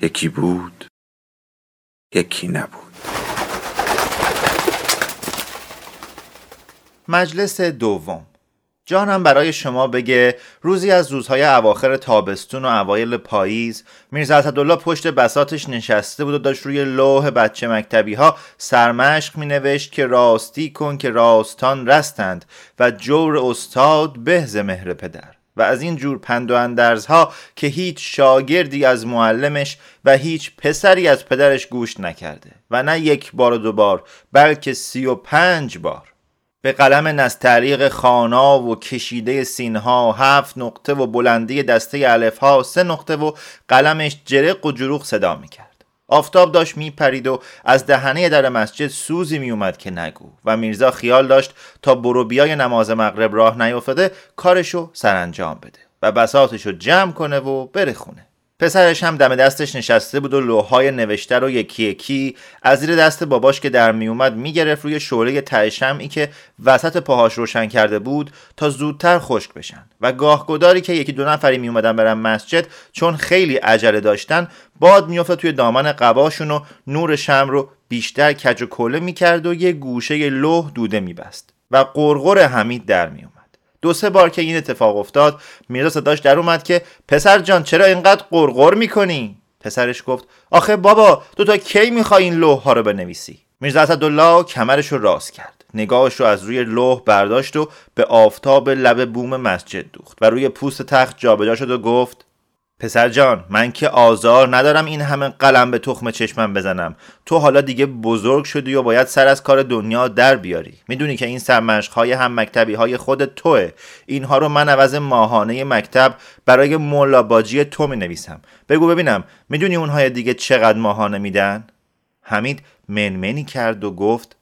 یکی بود یکی نبود. مجلس دوم. جانم برای شما بگه روزی از روزهای اواخر تابستون و اوایل پاییز میرزا اسدالله پشت بساتش نشسته بود و داشت روی لوح بچه مکتبی ها سرمشق می نوشت که راستی کن که راستان رستند و جور استاد به مهر پدر. و از این جور پند و اندرزها که هیچ شاگردی از معلمش و هیچ پسری از پدرش گوش نکرده و نه یک بار و دو بار بلکه سی و پنج بار. به قلم نستعلیق خانا و کشیده سینها هفت نقطه و بلندی دسته الفها سه نقطه و قلمش جرق و جروق صدا می‌کرد. آفتاب داشت میپرید و از دهنه در مسجد سوزی میومد که نگو و میرزا خیال داشت تا برو بیای نماز مغرب راه نیافتاده کارشو سرانجام بده و بساتشو جمع کنه و بره خونه. پسرش هم دم دستش نشسته بود و لوهای نوشته رو یکی یکی از زیر دست باباش که در میومد می‌گرفت روی شعله ته شمعی که وسط پاهاش روشن کرده بود تا زودتر خشک بشن. و گاهگداری که یکی دو نفری میومدن برن مسجد چون خیلی عجله داشتن باد میافت توی دامن قباشون و نور شم رو بیشتر کج و کله می‌کرد و یه گوشه لوح دوده میبست و قرقر حمید در میومد دو سه بار که این اتفاق افتاد میرزا صداش در اومد که پسر جان چرا اینقدر قرقر می‌کنی؟ پسرش گفت آخه بابا تو تا کی می‌خوای این لوح ها رو بنویسی؟ میرزا اسدالله کمرش رو راست کرد نگاهش رو از روی لوح برداشت و به آفتاب لب بوم مسجد دوخت و روی پوست تخت جابجا شد و گفت پسر جان من که آزار ندارم این همه قلم به تخم چشمم بزنم. تو حالا دیگه بزرگ شدی و باید سر از کار دنیا در بیاری. می‌دونی که این سرمشق های هم مکتبی های خود توه. اینها رو من عوض ماهانه مکتب برای مولاباجی تو می نویسم بگو ببینم می‌دونی اونهای دیگه چقدر ماهانه میدن؟ حمید منمنی کرد و گفت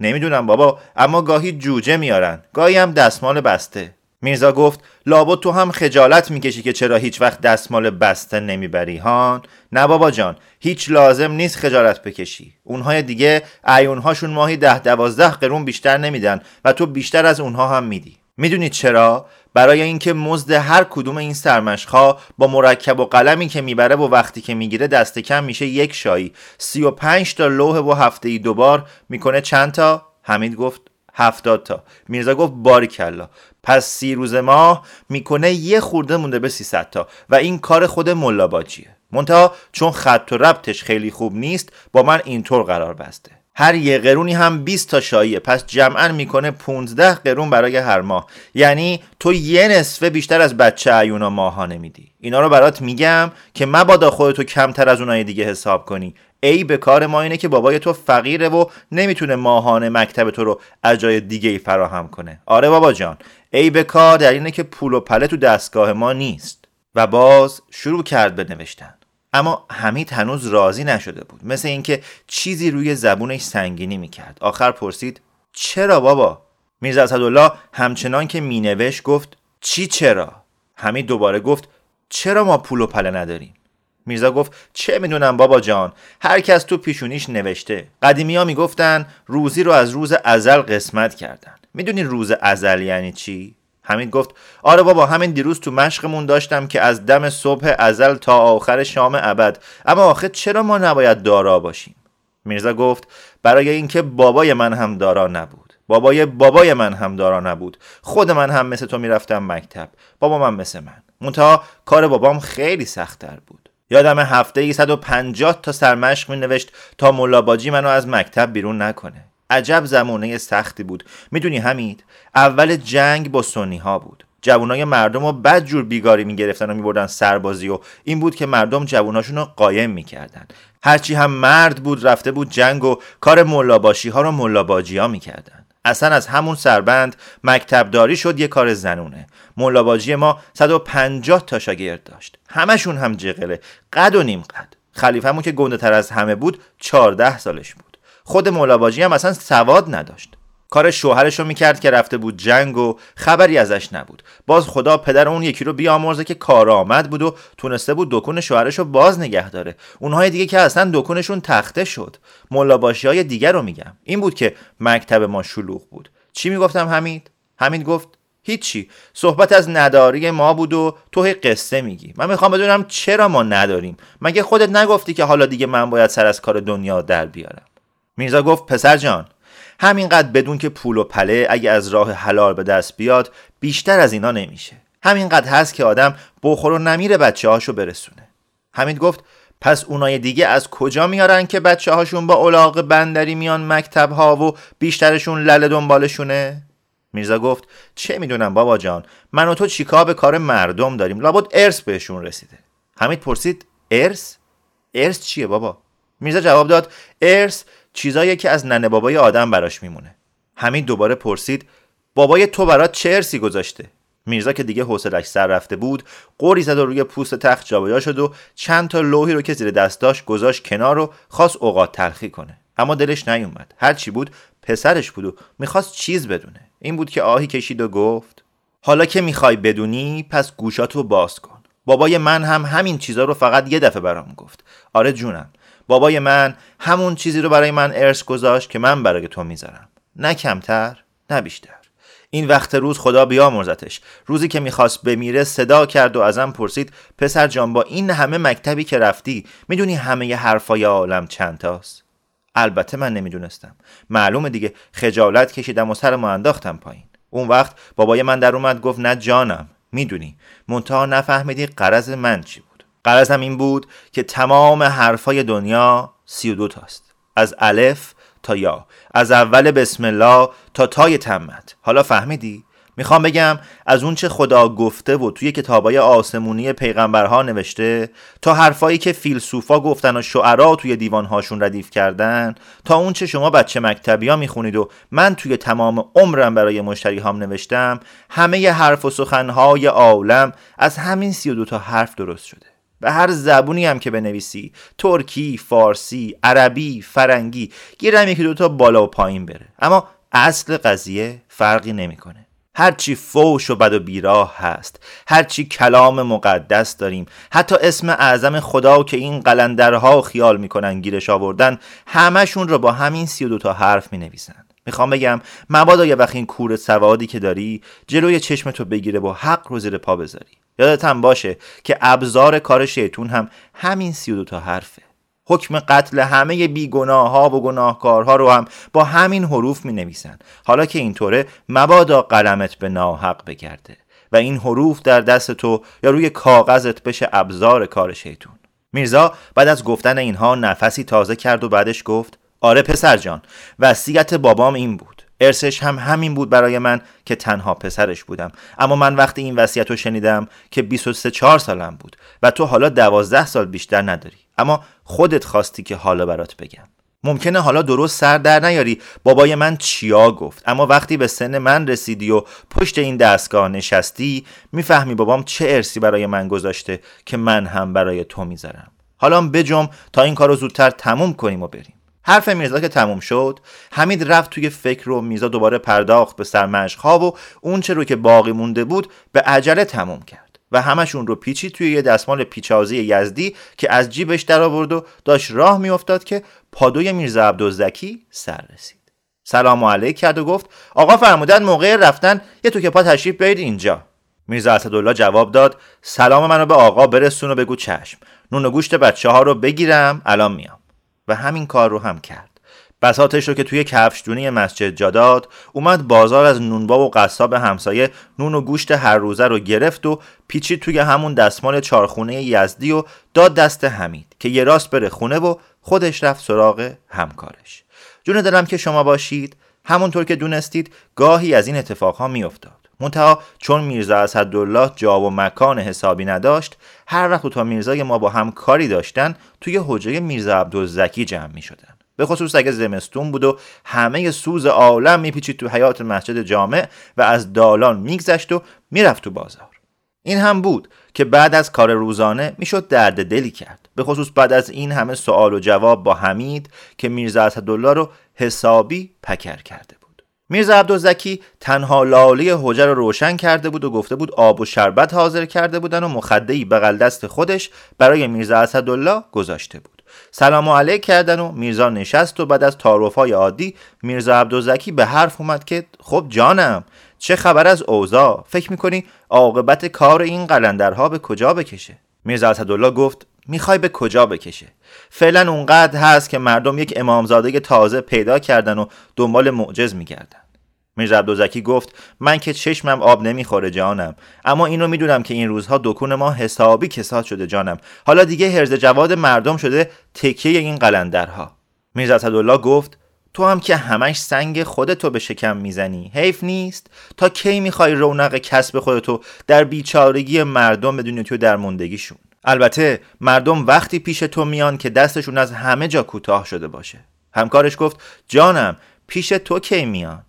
نمی‌دونم بابا اما گاهی جوجه میارن گاهی هم دستمال بسته. میرزا گفت لابد تو هم خجالت می‌کشی که چرا هیچ وقت دستمال بسته نمی‌بری هان؟ نه بابا جان هیچ لازم نیست خجالت بکشی. اونهای دیگه ایونهاشون ماهی ده دوازده قرون بیشتر نمیدن و تو بیشتر از اونها هم میدی. می‌دونید چرا؟ برای اینکه مزد هر کدوم این سرمشقها با مرکب و قلمی که می‌بره و وقتی که می‌گیره دست کم میشه یک شایی. سی و پنج تا لوح و هفته ای دوبار می‌کنه چند تا؟ حمید گفت هفتاد تا. میرزا گفت باریکلا. پس سی روز ماه می‌کنه یه خورده مونده به 300 تا. و این کار خود ملاباجیه منتها چون خط و ربطش خیلی خوب نیست با من اینطور قرار بسته. هر یه قرونی هم 20 تا شاییه پس جمعا می‌کنه 15 قرون برای هر ماه. یعنی تو یه نصفه بیشتر از بچه عیونا ماهانه میدی. اینا رو برات میگم که مبادا خودتو کمتر از اونای دیگه حساب کنی. ای به کار ما اینه که بابای تو فقیره و نمی‌تونه ماهانه مکتب تو رو از جای دیگه ای فراهم کنه. آره بابا جان. ای به کار در اینه که پول و پله تو دستگاه ما نیست. و باز شروع کرد به نوشتن. اما حمید هنوز راضی نشده بود. مثل اینکه چیزی روی زبونش سنگینی می‌کرد. آخر پرسید چرا بابا؟ میرزا اسدالله همچنان که مینوشت گفت چی چرا؟ حمید دوباره گفت چرا ما پول و پله نداریم؟ میرزا گفت چه می‌دونم بابا جان. هر کس تو پیشونیش نوشته. قدیمی ها می‌گفتن روزی رو از روز ازل قسمت کردن. می‌دونی روز ازل یعنی چی؟ همین گفت آره بابا همین دیروز تو مشقمون داشتم که از دم صبح ازل تا آخر شام ابد. اما آخه چرا ما نباید دارا باشیم؟ میرزا گفت برای اینکه بابای من هم دارا نبود. بابای بابای من هم دارا نبود. خود من هم مثل تو می‌رفتم مکتب. بابا من مثل من. منتها کار بابام خیلی سختتر بود. یادم هفته ای 150 تا سرمشق می نوشت تا ملاباجی منو از مکتب بیرون نکنه. عجب زمانه سختی بود. می‌دونی حمید اول جنگ با سنی ها بود. جوانای مردم رو بد جور بیگاری می‌گرفتن و میبردن سربازی و این بود که مردم جواناشون رو قایم می‌کردن. هرچی هم مرد بود رفته بود جنگ و کار ملاباشی ها رو ملاباجی ها می‌کردن. اصلا از همون سربند مکتبداری شد یه کار زنونه. ملاباجی ما 150 تا شاگرد داشت. همشون هم جقله قد و نیم قد. خلیفهمون که گنده تر از همه بود 14 سالش بود. خود ملاباجی هم اصلا سواد نداشت. کار شوهرش رو می‌کرد که رفته بود جنگ و خبری ازش نبود. باز خدا پدر اون یکی رو بیامرزه که کارآمد بود و تونسته بود دکون شوهرش رو باز نگه داره. اونهای دیگه که اصلا دکونشون تخته شد. ملاباشی های دیگر رو میگم. این بود که مکتب ما شلوغ بود. چی می‌گفتم حمید؟ حمید گفت هیچی. صحبت از نداری ما بود و تو هی قصه میگی. من می‌خوام بدونم چرا ما نداریم؟ مگه خودت نگفتی که حالا دیگه من باید سر از کار دنیا در بیارم؟ میرزا گفت پسر جان همینقدر بدون که پول و پله اگه از راه حلال به دست بیاد بیشتر از اینا نمیشه. همینقدر هست که آدم بخور و نمیره بچه هاشو برسونه. حمید گفت پس اونای دیگه از کجا میارن که بچه هاشون با اولاغ بندری میان مکتب ها و بیشترشون لله دنبالشونه؟ میرزا گفت چه می‌دونم بابا جان من و تو چیکار به کار مردم داریم؟ لابد ارث بهشون رسیده. حمید پرسید ارث؟ ارث چیه بابا؟ میرزا جواب داد ارث چیزایی که از ننه بابای آدم براش میمونه. حمید دوباره پرسید بابای تو برات چه ارسی گذاشته؟ میرزا که دیگه حوصلش سر رفته بود قوری زد و روی پوست تخت جابجا شد و چند تا لوحی رو که زیر دست داشت گذاشت کنار و خواست اوقات تلخی کنه. اما دلش نیومد. هر چی بود پسرش بود و می‌خواست چیز بدونه. این بود که آهی کشید و گفت حالا که می‌خوای بدونی پس گوشاتو باز کن. بابای من هم همین چیزا رو فقط یه دفعه برام گفت. آره جونم. بابای من همون چیزی رو برای من ارث گذاشت که من برای تو می‌ذارم. نه کمتر نه بیشتر. این وقت روز خدا بیامرزتش. روزی که می‌خواست بمیره صدا کرد و ازم پرسید پسر جان با این همه مکتبی که رفتی می‌دونی همه ی حرفای عالم چند تاست؟ البته من نمی‌دونستم. معلومه دیگه خجالت کشیدم و سرمو انداختم پایین. اون وقت بابای من در اومد گفت نه جانم می‌دونی. منتها نفهمیدی قرض من چی قرضم این بود که تمام حرفای دنیا سی و دو تاست. از الف تا یا. از اول بسم الله تا تای تمت. حالا فهمیدی؟ می‌خوام بگم از اون چه خدا گفته و توی کتابای آسمونی پیغمبرها نوشته تا حرفایی که فیلسوفا گفتن و شعرا توی دیوانهاشون ردیف کردن تا اون چه شما بچه مکتبی ها می‌خونید و من توی تمام عمرم برای مشتری هام نوشتم همه ی حرف و سخنهای عالم از همین سی و دو تا حرف درست شده. به هر زبونی هم که بنویسی ترکی، فارسی، عربی، فرنگی گیرم یکی دوتا بالا و پایین بره. اما اصل قضیه فرقی نمی‌کنه. هرچی فوش و بد و بیراه هست هرچی کلام مقدس داریم حتی اسم اعظم خدا که این قلندرها خیال می‌کنن گیرش آوردن همشون رو با همین سی و دوتا حرف می نویسن می‌خوام بگم مبادا یه وقت این کور سوادی که داری جلوی چشمتو بگیره با حق رو زیر پا بذاری. یادت هم باشه که ابزار کار شیطون هم همین سی و دو تا حرفه. حکم قتل همه بیگناه ها و گناهکارها رو هم با همین حروف می نویسن حالا که اینطوره مبادا قلمت به ناحق بگرده و این حروف در دست تو یا روی کاغذت بشه ابزار کار شیطون. میرزا بعد از گفتن اینها نفسی تازه کرد و بعدش گفت آره پسر جان وصیت بابام این بود. ارسش هم همین بود برای من که تنها پسرش بودم. اما من وقتی این وصیت رو شنیدم که 23 4 سالم بود و تو حالا 12 سال بیشتر نداری. اما خودت خواستی که حالا برات بگم. ممکنه حالا درست سر در نیاری. بابای من چیا گفت؟ اما وقتی به سن من رسیدی و پشت این دستگاه نشستی می‌فهمی بابام چه ارسی برای من گذاشته که من هم برای تو می‌ذارم. حالا بجم تا این کار رو زودتر تموم کنیم و بریم. حرف میرزا که تموم شد حمید رفت توی فکر و میرزا دوباره پرداخت به سرمشق ها و اون چه رو که باقی مونده بود به عجله تموم کرد و همشون رو پیچی توی یه دستمال پیچازی یزدی که از جیبش در آورد و داشت راه میافتاد که پادوی میرزا عبدالزکی سر رسید. سلام علیک کرد و گفت آقا فرمودن موقع رفتن یه تو که پا تشریف بیارید اینجا. میرزا اسدالله جواب داد سلام منو به آقا برسون و بگو چشم. نون و گوشت بچه ها رو بگیرم الان میام. و همین کار رو هم کرد. بساتش رو که توی کفشدونی مسجد جاداد اومد بازار از نونبا و قصاب همسایه نون و گوشت هر روزه رو گرفت و پیچید توی همون دستمال چارخونه یزدی و داد دست حمید که یه راست بره خونه و خودش رفت سراغ همکارش. جون دلم که شما باشید همونطور که دونستید گاهی از این اتفاقها میافتاد. منتها چون میرزا اسدالله جا و مکان حسابی نداشت هر وقت تا میرزای ما با هم کاری داشتن توی حجره میرزا عبدالزکی جمع می شدن به خصوص اگه زمستون بود و همه سوز عالم میپیچید تو حیات مسجد جامع و از دالان میگذشت و می‌رفت تو بازار. این هم بود که بعد از کار روزانه می‌شد درد دلی کرد. به خصوص بعد از این همه سوال و جواب با حمید که میرزا اسدالله رو حسابی پکر کرده بود. میرزا عبدالزکی تنها لاله حجر رو روشن کرده بود و گفته بود آب و شربت حاضر کرده بودن و مخدهی بغل دست خودش برای میرزا اسدالله گذاشته بود. سلام علیک کردن و میرزا نشست و بعد از تعارفهای عادی میرزا عبدالزکی به حرف اومد که خب جانم چه خبر از اوضاع؟ فکر می‌کنی عاقبت کار این قلندرها به کجا بکشه؟ میرزا اسدالله گفت می‌خوای به کجا بکشه؟ فعلا اونقدر هست که مردم یک امامزاده تازه پیدا کردن و دنبال معجز میگردن. میرزا عبدالزکی گفت من که چشمم آب نمی‌خوره جانم اما این رو می‌دونم که این روزها دکون ما حسابی کساد شده جانم. حالا دیگه هرز جواد مردم شده تکیه این قلندرها. میرزا اسدالله گفت تو هم که همش سنگ خودتو به شکم می‌زنی حیف نیست؟ تا کی می‌خوای رونق کسب خودتو در بیچارگی مردم بدونی تو در موندگیشون؟ البته مردم وقتی پیش تو میان که دستشون از همه جا کوتاه شده باشه. همکارش گفت جانم پیش تو کی میان؟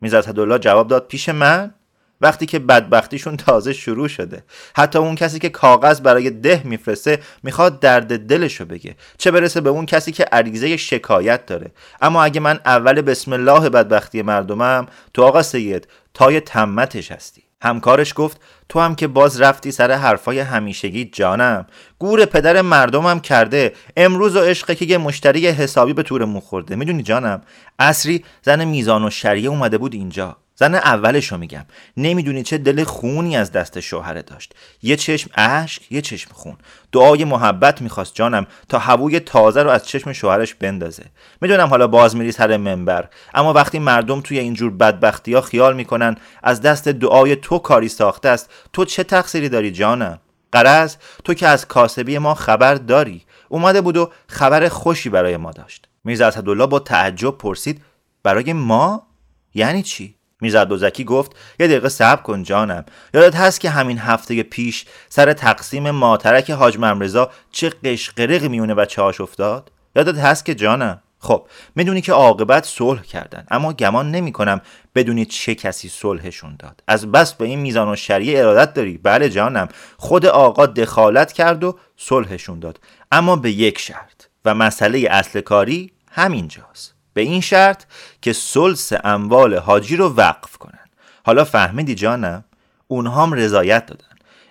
میرزا اسدالله جواب داد پیش من؟ وقتی که بدبختیشون تازه شروع شده. حتی اون کسی که کاغذ برای ده میفرسته می‌خواد درد دلشو بگه. چه برسه به اون کسی که عریضه شکایت داره. اما اگه من اول بسم الله بدبختی مردمم تو آقا سید تای تمتش هستی. همکارش گفت تو هم که باز رفتی سر حرفای همیشگی جانم. گور پدر مردمم کرده. امروز و عشقه که یه مشتری حسابی به طور مو خورده. می‌دونی جانم اصری زن میزان و شریعه اومده بود اینجا. زن اولش رو میگم. نمی‌دونی چه دل خونی از دست شوهره داشت. یه چشم اشک یه چشم خون. دعای محبت می‌خواست جانم تا هووی تازه رو از چشم شوهرش بندازه. می‌دونم حالا باز میری سر منبر اما وقتی مردم توی اینجور بدبختی ها خیال می‌کنن از دست دعای تو کاری ساخته است تو چه تقصیری داری جانم؟ قرض تو که از کاسبی ما خبر داری. اومده بود و خبر خوشی برای ما داشت. میرزا اسدالله با تعجب پرسید برای ما؟ یعنی چی؟ میرزا دوزکی گفت یه دقیقه صبر کن جانم. یادت هست که همین هفته پیش سر تقسیم ماترک حاج ممرزا چه قشقرق میونه بچه هاش افتاد؟ یادت هست که جانم؟ خب می‌دونی که عاقبت صلح کردن اما گمان نمی کنم بدونی چه کسی صلحشون داد. از بس به این میزان و شریع ارادت داری؟ بله جانم. خود آقا دخالت کرد و صلحشون داد. اما به یک شرط و مسئله اصل کاری همینجاست. به این شرط که سلس اموال حاجی رو وقف کنن. حالا فهمیدی جانم؟ اونها هم رضایت دادن.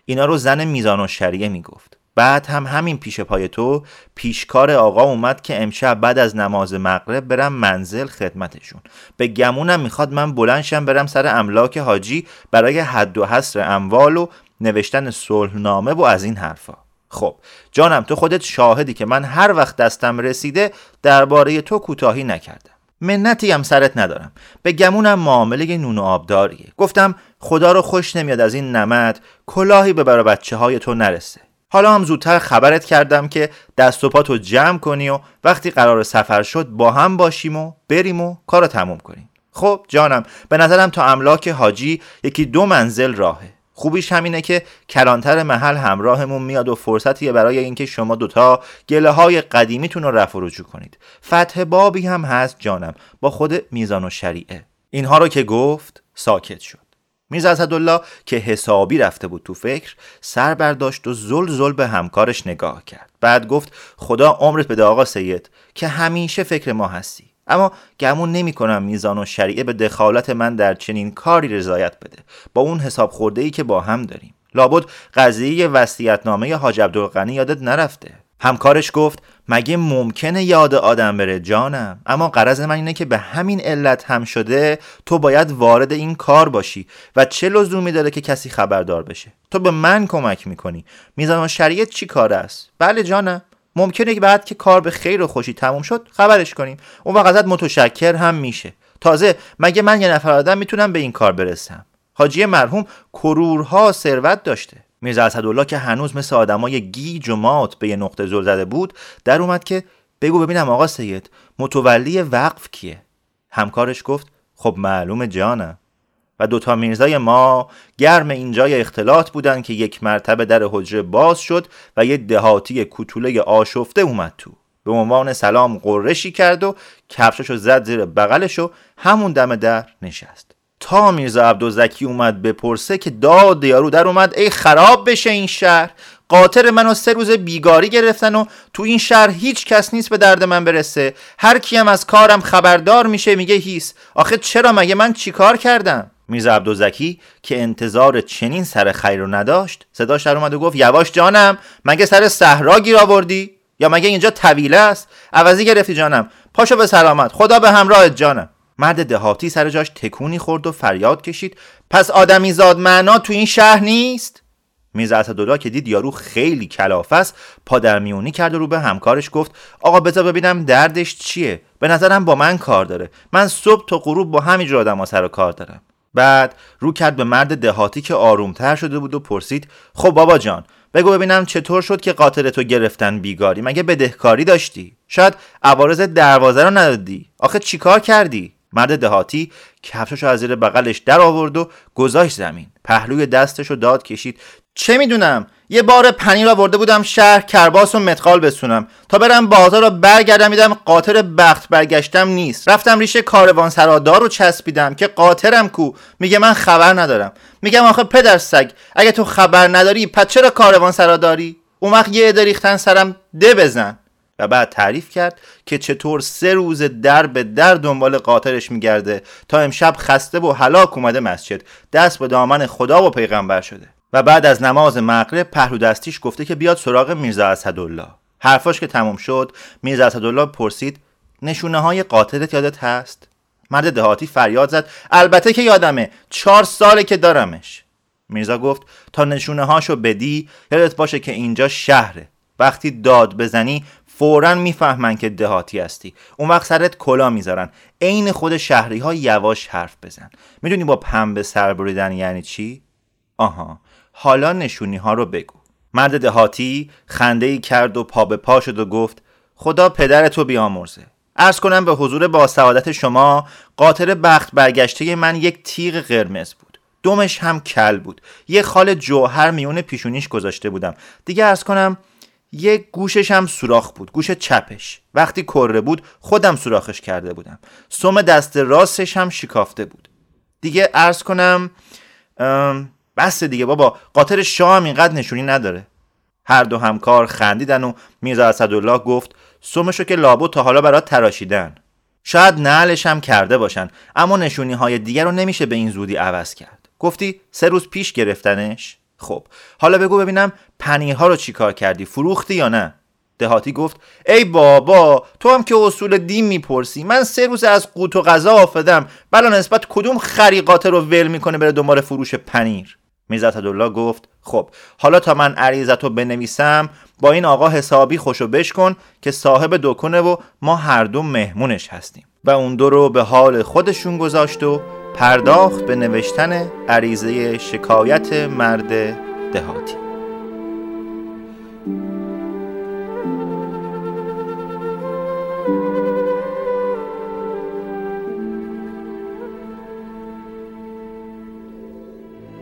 اینا رو زن میزان و شریعه می‌گفت. بعد هم همین پیش پای تو پیشکار آقا اومد که امشب بعد از نماز مغرب برم منزل خدمتشون. به گمونم می‌خواد من بلنشم برم سر املاک حاجی برای حد و حصر اموال و نوشتن صلحنامه و از این حرفا. خب جانم تو خودت شاهدی که من هر وقت دستم رسیده درباره تو کوتاهی نکردم. منتی هم سرت ندارم. به گمونم معامله نون و آبداریه. گفتم خدا رو خوش نمیاد از این نمد کلاهی به برا بچه های تو نرسه. حالا هم زودتر خبرت کردم که دست و پاتو جمع کنی و وقتی قرار سفر شد با هم باشیم و بریم و کارو تموم کنیم. خب جانم به نظرم تا املاک حاجی یکی دو منزل راهه. خوبیش همینه که کلانتر محل همراهمون میاد و فرصتیه برای اینکه شما دوتا گله های قدیمیتون رو رفع رجوع کنید. فتح بابی هم هست جانم. با خود میزان و شریعه. اینها رو که گفت ساکت شد. میرزا اسدالله که حسابی رفته بود تو فکر سر برداشت و زل زل به همکارش نگاه کرد. بعد گفت خدا عمرت بده آقا سید که همیشه فکر ما هستی. اما گمون نمی کنم میزان و شریعه به دخالت من در چنین کاری رضایت بده. با اون حساب خورده ای که با هم داریم. لابد قضیه وصیت‌نامه حاج عبدالغنی یادت نرفته. همکارش گفت مگه ممکنه یاد آدم بره جانم؟ اما قرض من اینه که به همین علت هم شده تو باید وارد این کار باشی و چه لزومی داره که کسی خبردار بشه؟ تو به من کمک می‌کنی. میزان شریعت چی کار است؟ بله جانم. ممکنه که بعد که کار به خیر و خوشی تموم شد خبرش کنیم. اون وقت ازت متشکر هم میشه. تازه مگه من یه نفر آدم می‌تونم به این کار برسم؟ حاجی مرحوم کرورها ثروت داشته. میرزا اسدالله که هنوز مثل آدمای گیج و مات به یه نقطه زل زده بود در اومد که بگو ببینم آقا سید متولی وقف کیه؟ همکارش گفت خب معلوم جانم. و دوتا میرزای ما گرم اینجای اختلاط بودن که یک مرتبه در حجره باز شد و یه دهاتی کتوله آشفته اومد تو. به عنوان سلام قرشی کرد و کفششو زد زیر بغلش و همون دم در نشست. تا میرزا عبدالزکی اومد بپرسه که داد یارو در اومد ای خراب بشه این شهر. قاطر منو سه روز بیگاری گرفتن و تو این شهر هیچ کس نیست به درد من برسه. هر کیم از کارم خبردار میشه میگه هیس. آخه چرا مگه من چیکار کردم؟ میرزا عبدالزکی که انتظار چنین سر خیر رو نداشت صداش در اومد و گفت یواش جانم مگه سر صحرا گیر آوردی؟ یا مگه اینجا طویله است؟ عوضی گرفتی جانم. پاشو به سلامت. خدا به همراه جانم. مرد دهاتی سر جاش تکونی خورد و فریاد کشید. پس آدمی زاد معنا تو این شهر نیست؟ میرزا اسدالله که دید یارو خیلی کلافه است پادرمیونی کرد و رو به همکارش گفت آقا بذار ببینم دردش چیه؟ به نظرم با من کار داره. من صبح تا غروب با همینجور آدم سر و کار دارم. بعد رو کرد به مرد دهاتی که آرومتر شده بود و پرسید خب بابا جان بگو ببینم چطور شد که قاتل تو گرفتن بیگاری؟ مگه بدهکاری داشتی؟ شاید عوارض دروازه رو ندادی. آخه چیکار کردی؟ مرد دهاتی کفشش از زیر بغلش در آورد و گذاشت زمین. پهلوی دستش رو داد کشید چه می‌دونم؟ یه بار پنیر آورده بودم شهر کرباس و متقال بسونم. تا برم بازار رو برگردم میدم قاطر بخت برگشتم نیست. رفتم ریش کاروان سرادار رو چسبیدم که قاطرم کو. میگه من خبر ندارم. میگم آخه پدر سگ اگه تو خبر نداری پس چرا کاروان سراداری؟ اون وقت یه عده سرم ده بزن. و بعد تعریف کرد که چطور سه روز در به در دنبال قاطرش میگرده. تا امشب خسته و هلاک اومده مسجد. دست به دامن خدا و پیغمبر شده. و بعد از نماز مغرب پهلو دستیش گفته که بیاد سراغ میرزا اسدالله. حرفاش که تموم شد میرزا اسدالله پرسید نشونه های قاتلت یادت هست؟ مرد دهاتی فریاد زد البته که یادمه چهار ساله که دارمش. میرزا گفت تا نشونه هاشو بدی یادت باشه که اینجا شهره. وقتی داد بزنی فورا می‌فهمن که دهاتی هستی. اون وقت سرت کلا می‌ذارن. عین خود شهری ها یواش حرف بزن. می‌دونی با پنبه سر بریدن یعنی چی؟ آها. حالا نشونی ها رو بگو. مرد دهاتی خنده ای کرد و پا به پا شد و گفت خدا پدر تو بیامرزه. ارز کنم به حضور با سعادت شما قاطر بخت برگشته من یک تیغ قرمز بود. دومش هم کل بود. یه خال جوهر میون پیشونیش گذاشته بودم. دیگه ارز کنم یک گوشش هم سوراخ بود گوش چپش. وقتی کره بود خودم سوراخش کرده بودم. سم دست راستش هم شکافته بود. دیگه ارز کنم بس دیگه بابا قاطر شاه هم اینقدر نشونی نداره. هر دو همکار خندیدن و میرزا اسدالله گفت سمشو که لابو تا حالا برات تراشیدن. شاید نعلش هم کرده باشن اما نشونی های دیگر رو نمیشه به این زودی عوض کرد. گفتی سه روز پیش گرفتنش؟ خب حالا بگو ببینم پنیرها رو چیکار کردی فروختی یا نه؟ دهاتی گفت ای بابا تو هم که اصول دین می‌پرسی من سه روز از قوت و غذا آفدم بلا نسبت کدوم خریقاته رو ول می‌کنه بره دنبال فروش پنیر؟ میرزا الله گفت خب حالا تا من عریضت رو بنویسم با این آقا حسابی خوشو بشکن که صاحب دکونه و ما هر دو مهمونش هستیم. و اون دو رو به حال خودشون گذاشت و پرداخت به نوشتن عریضه شکایت مرد دهاتی.